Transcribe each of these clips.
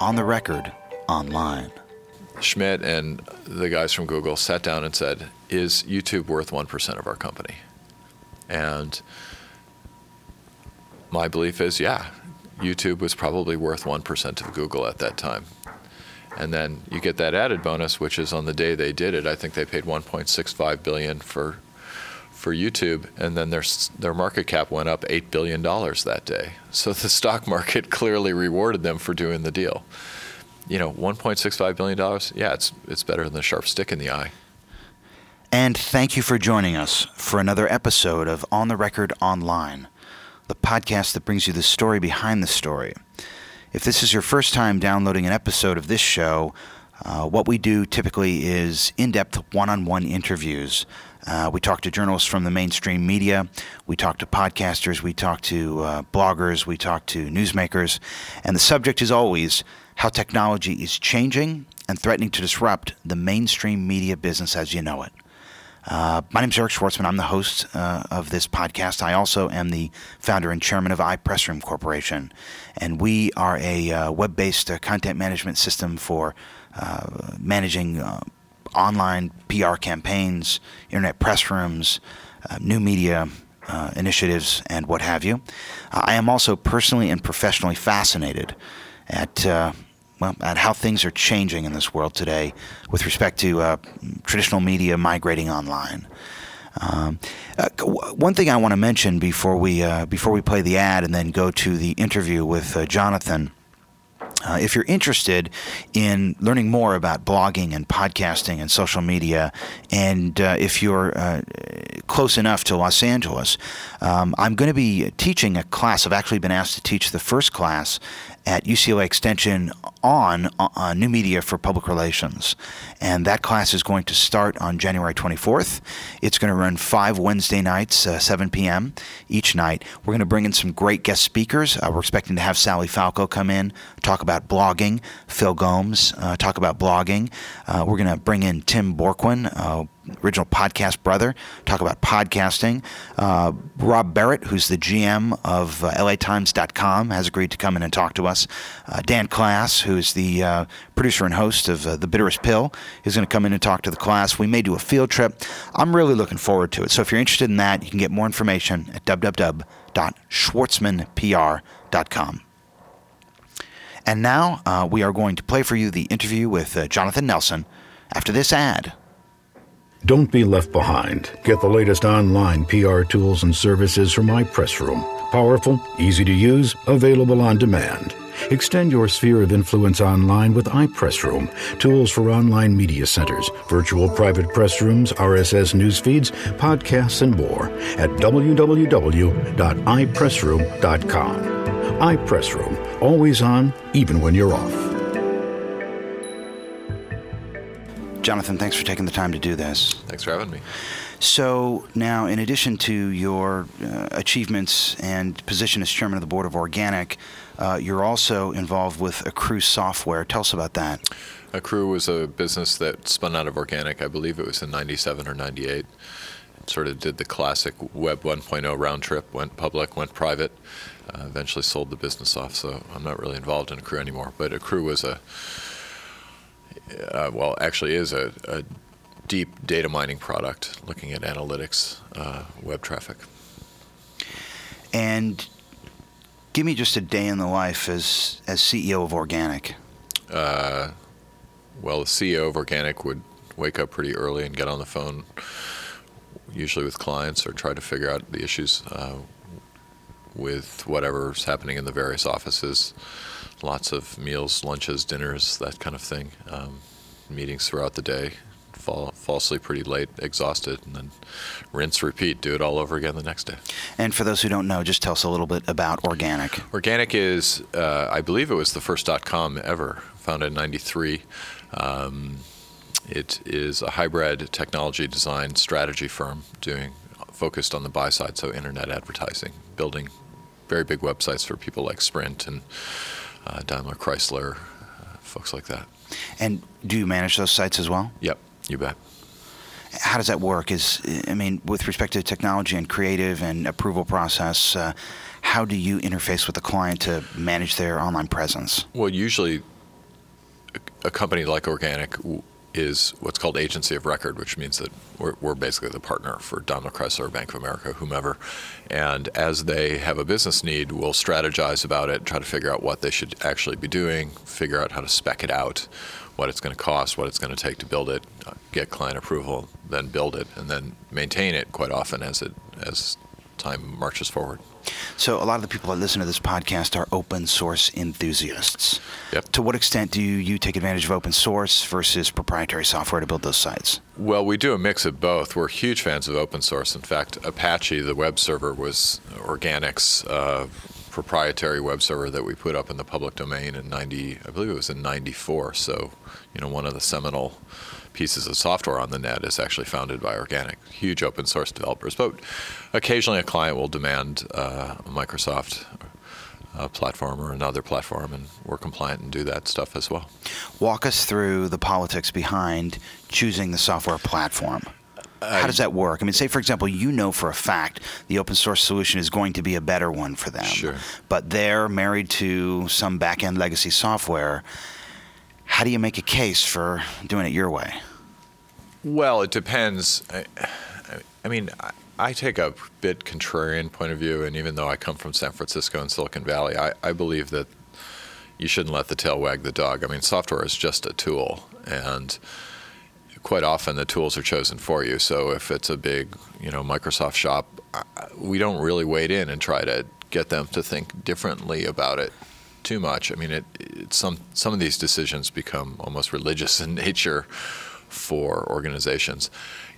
on the record online. Schmidt and the guys from Google sat down and said, Is YouTube worth 1% of our company? And my belief is, yeah, YouTube was probably worth 1% of Google at that time. And then you get that added bonus, which is on the day they did it, I think they paid 1.65 billion for for YouTube, and then their their market cap went up eight billion dollars that day. So the stock market clearly rewarded them for doing the deal. You know, 1.65 billion dollars. Yeah, it's it's better than a sharp stick in the eye. And thank you for joining us for another episode of On the Record Online, the podcast that brings you the story behind the story. If this is your first time downloading an episode of this show, uh, what we do typically is in depth one on one interviews uh, we talk to journalists from the mainstream media. We talk to podcasters. We talk to uh, bloggers. We talk to newsmakers. And the subject is always how technology is changing and threatening to disrupt the mainstream media business as you know it. Uh, my name is Eric Schwartzman. I'm the host uh, of this podcast. I also am the founder and chairman of iPressroom Corporation. And we are a uh, web based uh, content management system for managing online PR campaigns, internet press rooms, uh, new media uh, initiatives, and what have you. Uh, I am also personally and professionally fascinated at uh, well, at how things are changing in this world today with respect to uh, traditional media migrating online. Um, uh, one thing I want to mention before we before we play the ad and then go to the interview with Jonathan uh, if you're interested in learning more about blogging and podcasting and social media, and uh, if you're uh, close enough to Los Angeles, um, I'm going to be teaching a class. I've actually been asked to teach the first class at UCLA Extension on new media for public relations. And that class is going to start on January 24th. It's going to run five Wednesday nights, uh, 7 p.m. each night. We're going to bring in some great guest speakers. Uh, we're expecting to have Sally Falkow come in, talk about blogging, Phil Gomes, uh, talk about blogging. Uh, we're going to bring in Tim Bourquin uh, original podcast brother, talk about podcasting. Uh, Rob Barrett, who's the GM of uh, LATimes.com, has agreed to come in and talk to us. Uh, Dan Klass, who's the uh, producer and host of uh, The Bitterest Pill, is going to come in and talk to the class. We may do a field trip. I'm really looking forward to it. So if you're interested in that, you can get more information at www.schwartzmanpr.com. And now uh, we are going to play for you the interview with Jonathan Nelson after this ad. Don't be left behind. Get the latest online PR tools and services from iPressroom. Powerful, easy to use, available on demand. Extend your sphere of influence online with iPressroom, tools for online media centers, virtual private press rooms, RSS news feeds, podcasts, and more at www.ipressroom.com. iPressroom, always on, even when you're off. Jonathan, thanks for taking the time to do this. Thanks for having me. So, now, in addition to your uh, achievements and position as chairman of the board of Organic, uh, you're also involved with Accrue Software. Tell us about that. Accrue was a business that spun out of Organic. I believe it was in 97 or 98. Sort of did the classic Web 1.0 round trip, went public, went private, uh, eventually sold the business off. So, I'm not really involved in Accrue anymore. But Accrue was a uh, well, actually is a, a, deep data mining product looking at analytics, uh, web traffic. And give me just a day in the life as, as CEO of Organic. Uh, well, the CEO of Organic would wake up pretty early and get on the phone, usually with clients, or try to figure out the issues uh, with whatever's happening in the various offices lots of meals, lunches, dinners, that kind of thing. Um, meetings throughout the day, fall fall asleep pretty late, exhausted, and then rinse, repeat, do it all over again the next day. And for those who don't know, just tell us a little bit about Organic. Organic is, uh, I believe it was the first dot com ever, founded in '93. Um, it is a hybrid technology design strategy firm doing focused on the buy side, so internet advertising, building very big websites for people like Sprint and uh, Daimler Chrysler, uh, folks like that. And do you manage those sites as well? Yep, you bet. How does that work? Is I mean, with respect to technology and creative and approval process, uh, how do you interface with the client to manage their online presence? Well, usually a, company like Organic is what's called agency of record, which means that we're, we're, basically the partner for Daimler Chrysler, Bank of America, whomever. And as they have a business need, we'll strategize about it, try to figure out what they should actually be doing, figure out how to spec it out, what it's going to cost, what it's going to take to build it, get client approval, then build it, and then maintain it quite often as it as time marches forward. So, a lot of the people that listen to this podcast are open source enthusiasts. Yep. To what extent do you take advantage of open source versus proprietary software to build those sites? Well, we do a mix of both. We're huge fans of open source. In fact, Apache, the web server, was Organic's uh, proprietary web server that we put up in the public domain in 90, I believe it was in 94. So, you know, one of the seminal pieces of software on the net is actually founded by Organic, huge open source developers. But occasionally a client will demand uh, a Microsoft uh, platform or another platform, and we're compliant and do that stuff as well. Walk us through the politics behind choosing the software platform. How does that work? I mean, say for example, you know for a fact the open source solution is going to be a better one for them, sure. but they're married to some back end legacy software how do you make a case for doing it your way? Well, it depends. I, I mean, I, I, take a bit contrarian point of view, and even though I come from San Francisco and Silicon Valley, I, I believe that you shouldn't let the tail wag the dog. I mean, software is just a tool, and quite often the tools are chosen for you. So if it's a big, you know, Microsoft shop, we don't really wade in and try to get them to think differently about it too much. I mean, it, it, some some of these decisions become almost religious in nature for organizations.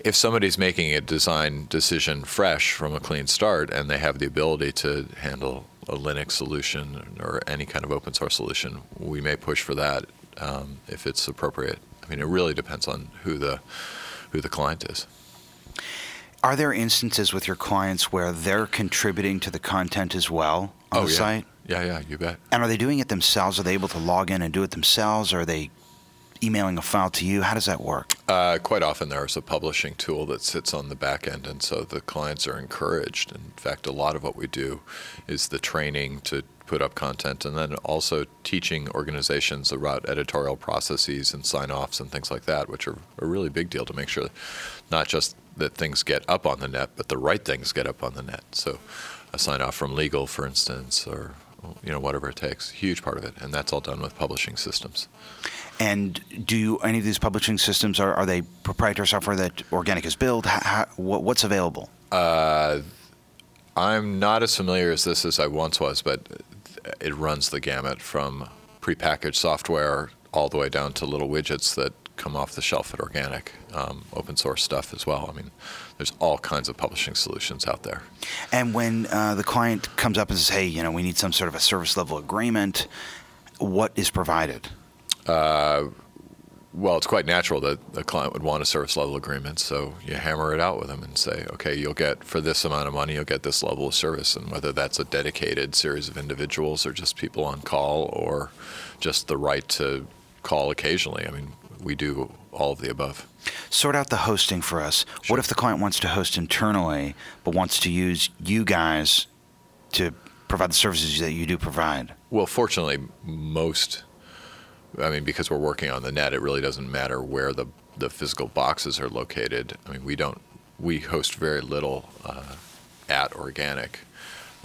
If somebody's making a design decision fresh from a clean start and they have the ability to handle a Linux solution or any kind of open source solution, we may push for that um, if it's appropriate. I mean, it really depends on who the who the client is. Are there instances with your clients where they're contributing to the content as well on oh, the yeah. site? Yeah, yeah, you bet. And are they doing it themselves? Are they able to log in and do it themselves? Or are they emailing a file to you? How does that work? Uh, quite often there's a publishing tool that sits on the back end, and so the clients are encouraged. In fact, a lot of what we do is the training to put up content and then also teaching organizations about editorial processes and sign offs and things like that, which are a really big deal to make sure not just that things get up on the net, but the right things get up on the net. So a sign off from legal, for instance, or you know whatever it takes. Huge part of it, and that's all done with publishing systems. And do you, any of these publishing systems are, are they proprietary software that Organic has built? How, what's available? Uh, I'm not as familiar as this as I once was, but it runs the gamut from prepackaged software all the way down to little widgets that come off the shelf at Organic, um, open source stuff as well. I mean, there's all kinds of publishing solutions out there. And when uh, the client comes up and says, "Hey, you know, we need some sort of a service level agreement," what is provided? Uh, well, it's quite natural that the client would want a service level agreement. So you hammer it out with them and say, okay, you'll get for this amount of money, you'll get this level of service. And whether that's a dedicated series of individuals or just people on call or just the right to call occasionally. I mean, we do all of the above. Sort out the hosting for us. Sure. What if the client wants to host internally but wants to use you guys to provide the services that you do provide? Well, fortunately, most, I mean, because we're working on the net, it really doesn't matter where the, the physical boxes are located. I mean, we don't, we host very little uh, at Organic.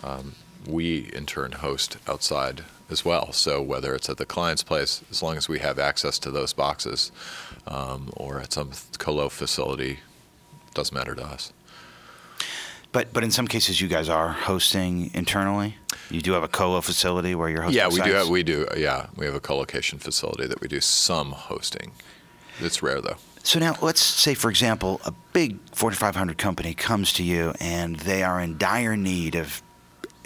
Um, we in turn host outside as well. So whether it's at the client's place, as long as we have access to those boxes, um, or at some colo facility, doesn't matter to us. But but in some cases, you guys are hosting internally. You do have a colo facility where you're hosting. Yeah, we sites? do. Have, we do. Yeah, we have a colocation facility that we do some hosting. It's rare though. So now, let's say, for example, a big Fortune 500 company comes to you and they are in dire need of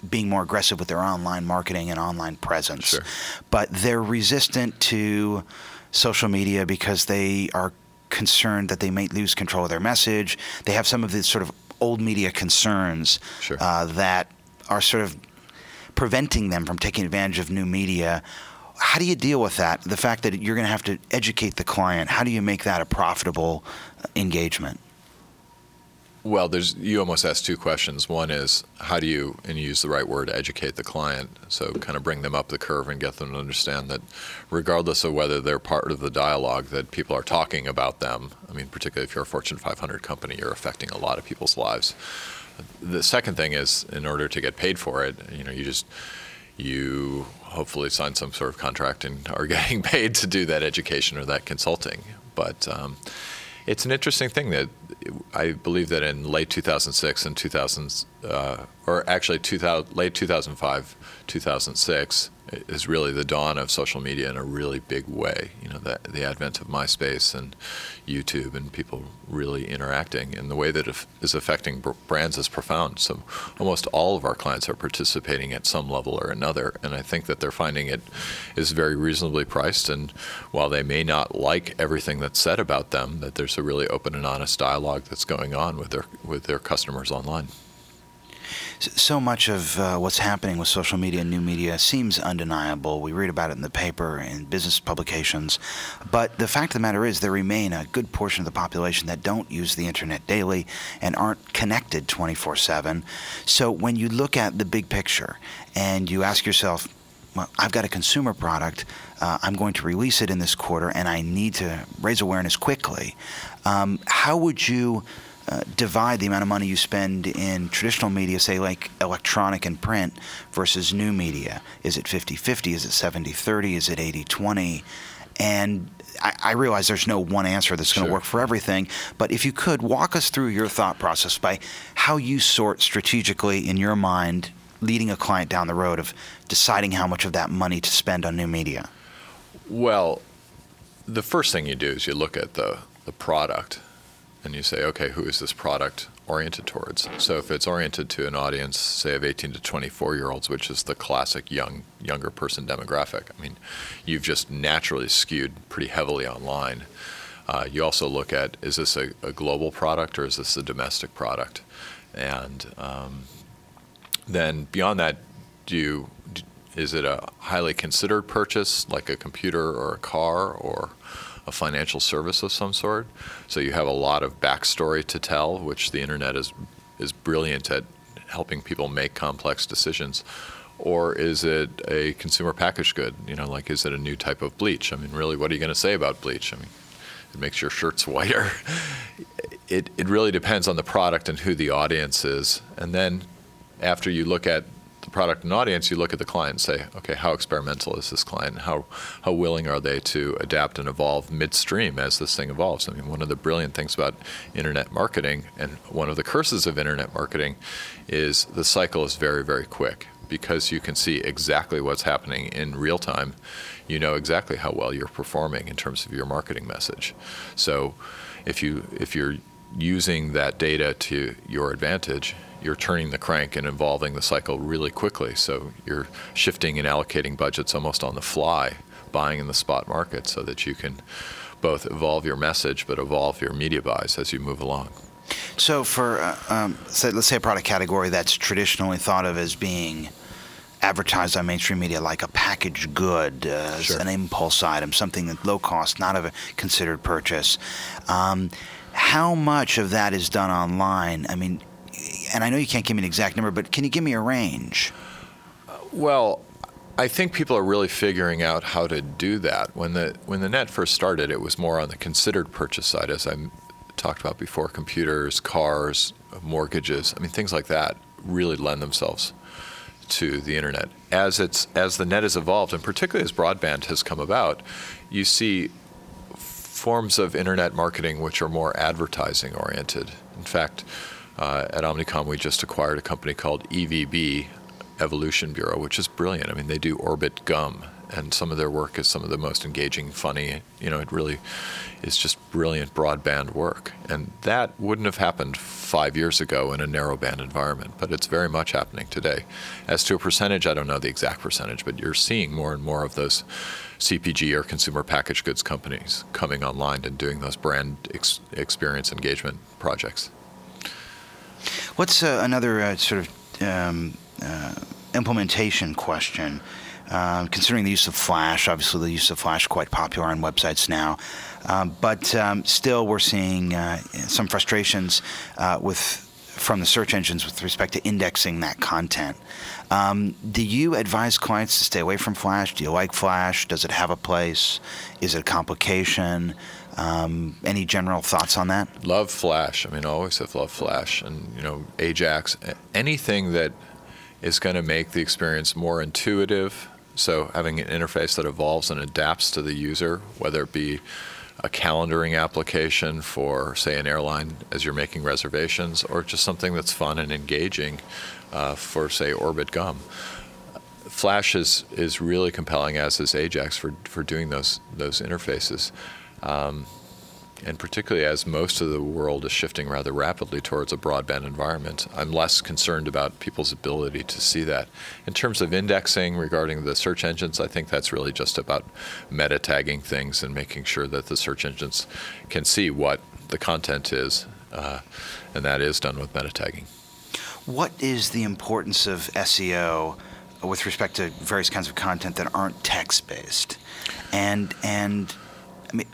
being more aggressive with their online marketing and online presence, Sure. but they're resistant to social media because they are concerned that they might lose control of their message. They have some of the sort of old media concerns Sure. uh, that are sort of preventing them from taking advantage of new media. How do you deal with that? The fact that you're going to have to educate the client. How do you make that a profitable engagement? Well, there's you almost asked two questions. One is how do you and you use the right word educate the client, so kind of bring them up the curve and get them to understand that regardless of whether they're part of the dialogue that people are talking about them. I mean, particularly if you're a Fortune 500 company, you're affecting a lot of people's lives. The second thing is in order to get paid for it, you know, you just you hopefully sign some sort of contract and are getting paid to do that education or that consulting. But um, it's an interesting thing that I believe that in late 2006 and 2000, uh, or actually 2000, late 2005, 2006 is really the dawn of social media in a really big way. You know, the, the advent of MySpace and YouTube and people really interacting and the way that it is affecting brands is profound. So almost all of our clients are participating at some level or another, and I think that they're finding it is very reasonably priced. And while they may not like everything that's said about them, that there's a really open and honest dialogue that's going on with their with their customers online. So much of uh, what's happening with social media and new media seems undeniable. We read about it in the paper and business publications. But the fact of the matter is, there remain a good portion of the population that don't use the internet daily and aren't connected 24 7. So when you look at the big picture and you ask yourself, well, I've got a consumer product. Uh, I'm going to release it in this quarter, and I need to raise awareness quickly. Um, how would you uh, divide the amount of money you spend in traditional media, say like electronic and print, versus new media? Is it 50 50? Is it 70 30? Is it 80 20? And I, I realize there's no one answer that's going to Sure. work for everything, but if you could walk us through your thought process by how you sort strategically in your mind leading a client down the road of deciding how much of that money to spend on new media. Well, the first thing you do is you look at the, the product and you say, okay, who is this product oriented towards? So if it's oriented to an audience, say of 18 to 24 year olds, which is the classic young younger person demographic, I mean, you've just naturally skewed pretty heavily online. Uh, you also look at is this a, a global product or is this a domestic product? And um, then beyond that, do you, is it a highly considered purchase like a computer or a car or a financial service of some sort? So you have a lot of backstory to tell, which the internet is is brilliant at helping people make complex decisions. Or is it a consumer packaged good? You know, like is it a new type of bleach? I mean, really, what are you going to say about bleach? I mean, it makes your shirts whiter. It, it really depends on the product and who the audience is. And then after you look at the product and audience, you look at the client and say, okay, how experimental is this client? How, how willing are they to adapt and evolve midstream as this thing evolves? I mean, one of the brilliant things about internet marketing and one of the curses of internet marketing is the cycle is very, very quick because you can see exactly what's happening in real time. You know exactly how well you're performing in terms of your marketing message. So if you if you're using that data to your advantage, you're turning the crank and involving the cycle really quickly. So you're shifting and allocating budgets almost on the fly, buying in the spot market so that you can both evolve your message but evolve your media buys as you move along. So, for uh, um, say, let's say a product category that's traditionally thought of as being advertised on mainstream media like a packaged good, uh, Sure. an impulse item, something that's low cost, not a considered purchase. Um, how much of that is done online? I mean, and I know you can't give me an exact number, but can you give me a range? Well, I think people are really figuring out how to do that. When the when the net first started, it was more on the considered purchase side, as I talked about before. Computers, cars, mortgages. I mean, things like that really lend themselves to the internet. As it's as the net has evolved, and particularly as broadband has come about, you see forms of internet marketing which are more advertising oriented. In fact, uh, at Omnicom, we just acquired a company called EVB, Evolution Bureau, which is brilliant. I mean, they do Orbit gum, and some of their work is some of the most engaging, funny. You know, it really is just brilliant broadband work, and that wouldn't have happened five years ago in a narrowband environment, but it's very much happening today. As to a percentage, I don't know the exact percentage, but you're seeing more and more of those CPG or consumer packaged goods companies coming online and doing those brand ex- experience engagement projects. What's uh, another uh, sort of um, uh, implementation question? Um, considering the use of Flash, obviously the use of Flash quite popular on websites now, um, but um, still we're seeing uh, some frustrations uh, with from the search engines with respect to indexing that content. Um, do you advise clients to stay away from Flash? Do you like Flash? Does it have a place? Is it a complication? Um, any general thoughts on that? Love Flash. I mean, always have loved Flash, and you know, Ajax. Anything that is going to make the experience more intuitive. So having an interface that evolves and adapts to the user, whether it be a calendaring application for, say, an airline as you're making reservations, or just something that's fun and engaging uh, for, say, Orbit Gum. Flash is, is really compelling, as is Ajax, for, for doing those, those interfaces. Um, and particularly as most of the world is shifting rather rapidly towards a broadband environment, I'm less concerned about people's ability to see that. In terms of indexing regarding the search engines, I think that's really just about meta tagging things and making sure that the search engines can see what the content is, uh, and that is done with meta tagging. What is the importance of SEO with respect to various kinds of content that aren't text based? And and I mean,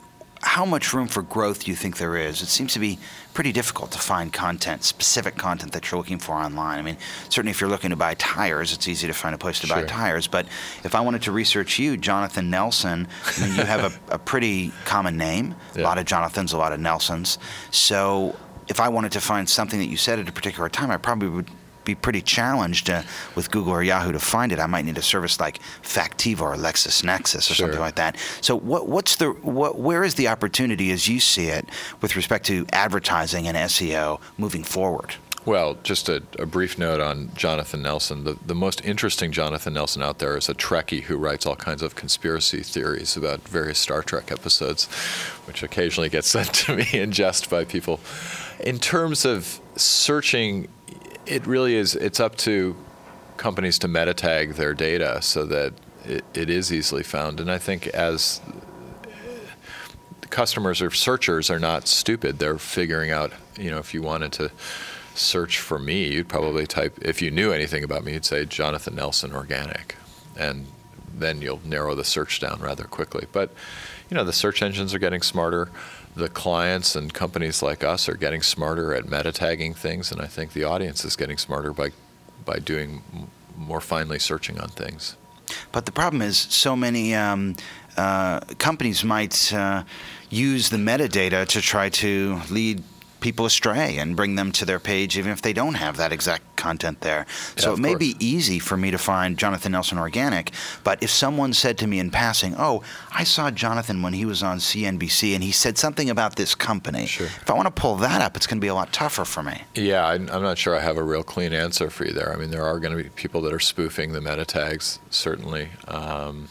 how much room for growth do you think there is? It seems to be pretty difficult to find content, specific content that you're looking for online. I mean, certainly if you're looking to buy tires, it's easy to find a place to sure. buy tires. But if I wanted to research you, Jonathan Nelson, I mean, you have a, a pretty common name. Yeah. A lot of Jonathans, a lot of Nelsons. So if I wanted to find something that you said at a particular time, I probably would be pretty challenged uh, with Google or Yahoo to find it. I might need a service like Factiva or LexisNexis or sure. something like that. So, what, what's the what, where is the opportunity as you see it with respect to advertising and SEO moving forward? Well, just a, a, brief note on Jonathan Nelson. The, the most interesting Jonathan Nelson out there is a Trekkie who writes all kinds of conspiracy theories about various Star Trek episodes, which occasionally gets sent to me in jest by people. In terms of searching it really is. It's up to companies to meta tag their data so that it, it is easily found. And I think as customers or searchers are not stupid, they're figuring out. You know, if you wanted to search for me, you'd probably type. If you knew anything about me, you'd say Jonathan Nelson Organic, and then you'll narrow the search down rather quickly. But you know, the search engines are getting smarter the clients and companies like us are getting smarter at meta tagging things, and I think the audience is getting smarter by by doing more finely searching on things. But the problem is, so many um, uh, companies might uh, use the metadata to try to lead people astray and bring them to their page even if they don't have that exact content there. So it may course. be easy for me to find Jonathan Nelson Organic, but if someone said to me in passing, "Oh, I saw Jonathan when he was on CNBC and he said something about this company." Sure. If I want to pull that up, it's going to be a lot tougher for me. Yeah, I'm not sure I have a real clean answer for you there. I mean, there are going to be people that are spoofing the meta tags, certainly. Um,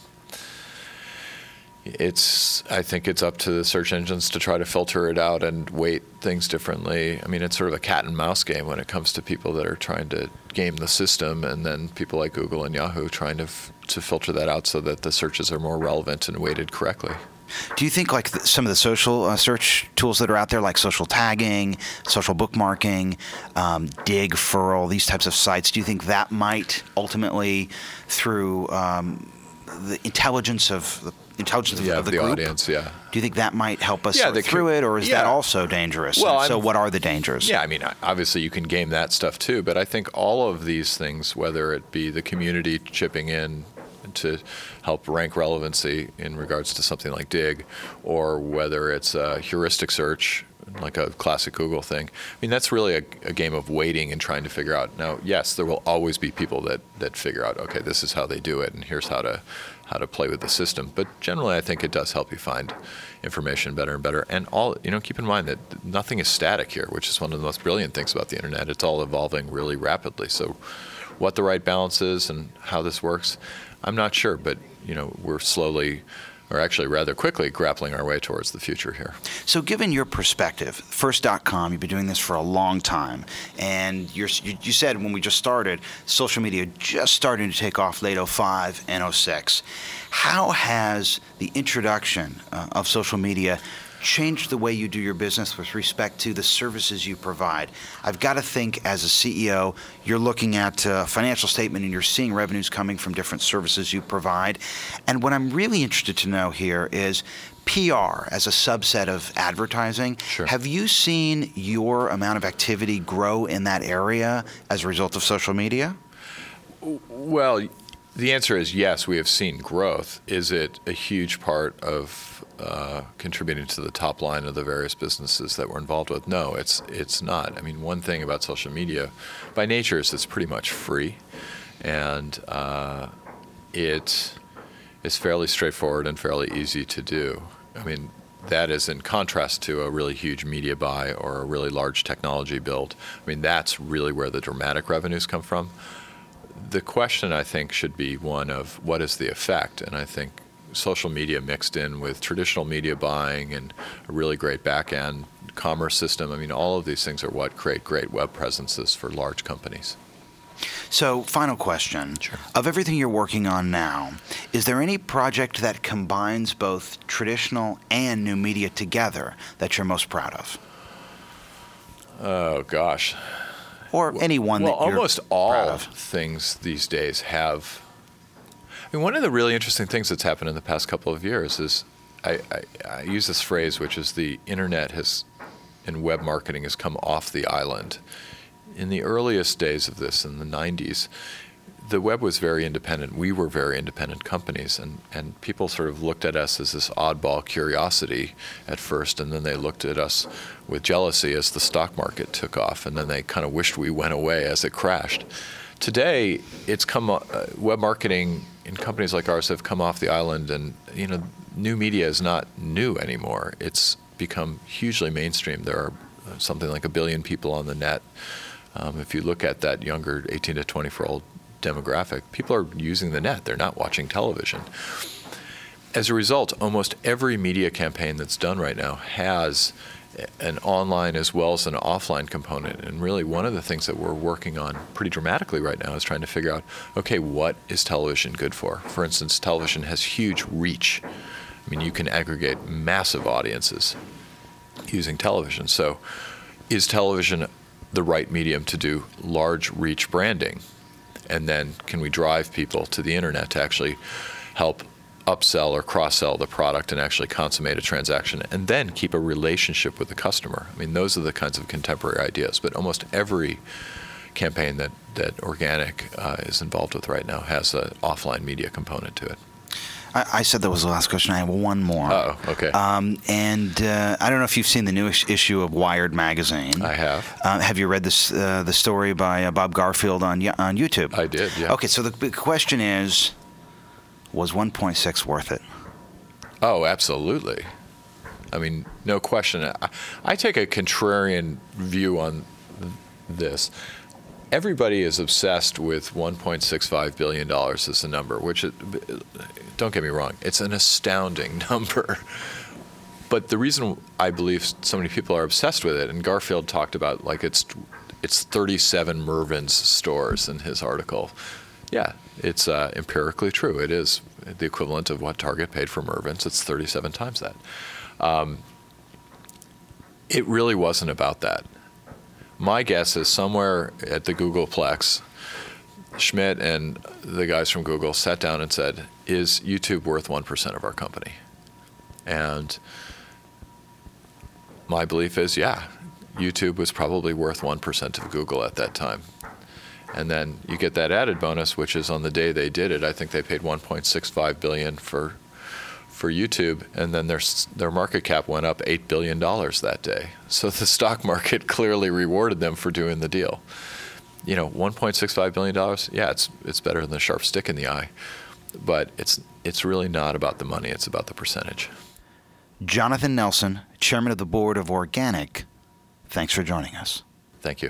it's I think it's up to the search engines to try to filter it out and weight things differently. I mean, it's sort of a cat and mouse game when it comes to people that are trying to game the system, and then people like Google and Yahoo trying to f- to filter that out so that the searches are more relevant and weighted correctly. Do you think like the, some of the social uh, search tools that are out there, like social tagging, social bookmarking, um, Digg, Furl, these types of sites, do you think that might ultimately, through um, the intelligence of the intelligence yeah, of the, the audience, yeah. Do you think that might help us Yeah, sort through it, or is yeah. that also dangerous? Well, so, what are the dangers? Yeah, I mean, obviously you can game that stuff too, but I think all of these things, whether it be the community chipping in to help rank relevancy in regards to something like Digg, or whether it's a heuristic search like a classic Google thing. I mean, that's really a, a game of weighting and trying to figure out. Now, yes, there will always be people that, that figure out, okay, this is how they do it, and here's how to how to play with the system. But generally, I think it does help you find information better and better. And all you know, keep in mind that nothing is static here, which is one of the most brilliant things about the internet. It's all evolving really rapidly. So, what the right balance is and how this works, I'm not sure, but you know, we're slowly or actually rather quickly grappling our way towards the future here. So, given your perspective, First.com, you've been doing this for a long time, and you you said when we just started, social media just starting to take off late 05 and 06. How has the introduction uh, of social media changed the way you do your business with respect to the services you provide? I've got to think as a CEO, you're looking at a financial statement and you're seeing revenues coming from different services you provide. And what I'm really interested to know here is PR as a subset of advertising. Sure. Have you seen your amount of activity grow in that area as a result of social media? Well, the answer is yes, we have seen growth. Is it a huge part of uh, contributing to the top line of the various businesses that we're involved with? No, it's it's not. I mean, one thing about social media, by nature, is it's pretty much free, and uh, it is fairly straightforward and fairly easy to do. I mean, that is in contrast to a really huge media buy or a really large technology build. I mean, that's really where the dramatic revenues come from the question I think should be one of what is the effect, and I think social media mixed in with traditional media buying and a really great back end commerce system. I mean, all of these things are what create great web presences for large companies. So, final question. Sure. Of everything you're working on now, is there any project that combines both traditional and new media together that you're most proud of? Oh, gosh or anyone well, that you're almost all of. things these days have. I mean, one of the really interesting things that's happened in the past couple of years is I, I, I use this phrase, which is the internet has and web marketing has come off the island. In the earliest days of this, in the 90s, the web was very independent. We were very independent companies, and, and people sort of looked at us as this oddball curiosity at first, and then they looked at us with jealousy as the stock market took off, and then they kind of wished we went away as it crashed. Today, it's come uh, web marketing in companies like ours have come off the island, and you know, new media is not new anymore. It's become hugely mainstream. There are uh, something like a billion people on the net. Um, if you look at that younger 18 to 24 old demographic, people are using the net, they're not watching television. As a result, almost every media campaign that's done right now has an online as well as an offline component. And really, one of the things that we're working on pretty dramatically right now is trying to figure out okay, what is television good for? For instance, television has huge reach. I mean, you can aggregate massive audiences using television. So, is television the right medium to do large reach branding? and then can we drive people to the internet to actually help upsell or cross sell the product and actually consummate a transaction and then keep a relationship with the customer. I mean, those are the kinds of contemporary ideas, but almost every campaign that, that Organic uh, is involved with right now has an offline media component to it. I, I, said that was the last question. I have one more. Oh, okay. Um, and uh, I don't know if you've seen the newest issue of Wired magazine. I have. Uh, have you read this uh, the story by uh, Bob Garfield on on YouTube? I did. Yeah. Okay, so the question is, was 1.6 worth it? Oh, absolutely. I mean, no question. I, I take a contrarian view on this everybody is obsessed with 1.65 billion dollars as a number, which don't get me wrong, it's an astounding number. But the reason I believe so many people are obsessed with it, and Garfield talked about like it's it's 37 Mervyn's stores in his article. Yeah, it's uh, empirically true. It is the equivalent of what Target paid for Mervyn's. It's 37 times that. Um, it really wasn't about that my guess is somewhere at the Googleplex, Schmidt and the guys from Google sat down and said, "Is YouTube worth one percent of our company?" And my belief is, yeah, YouTube was probably worth one percent of Google at that time. And then you get that added bonus, which is on the day they did it. I think they paid 1.65 billion for for YouTube, and then their their market cap went up eight billion dollars that day. So the stock market clearly rewarded them for doing the deal. You know, 1.65 billion dollars. Yeah, it's it's better than a sharp stick in the eye, but it's it's really not about the money. It's about the percentage. Jonathan Nelson, chairman of the board of Organic. Thanks for joining us. Thank you.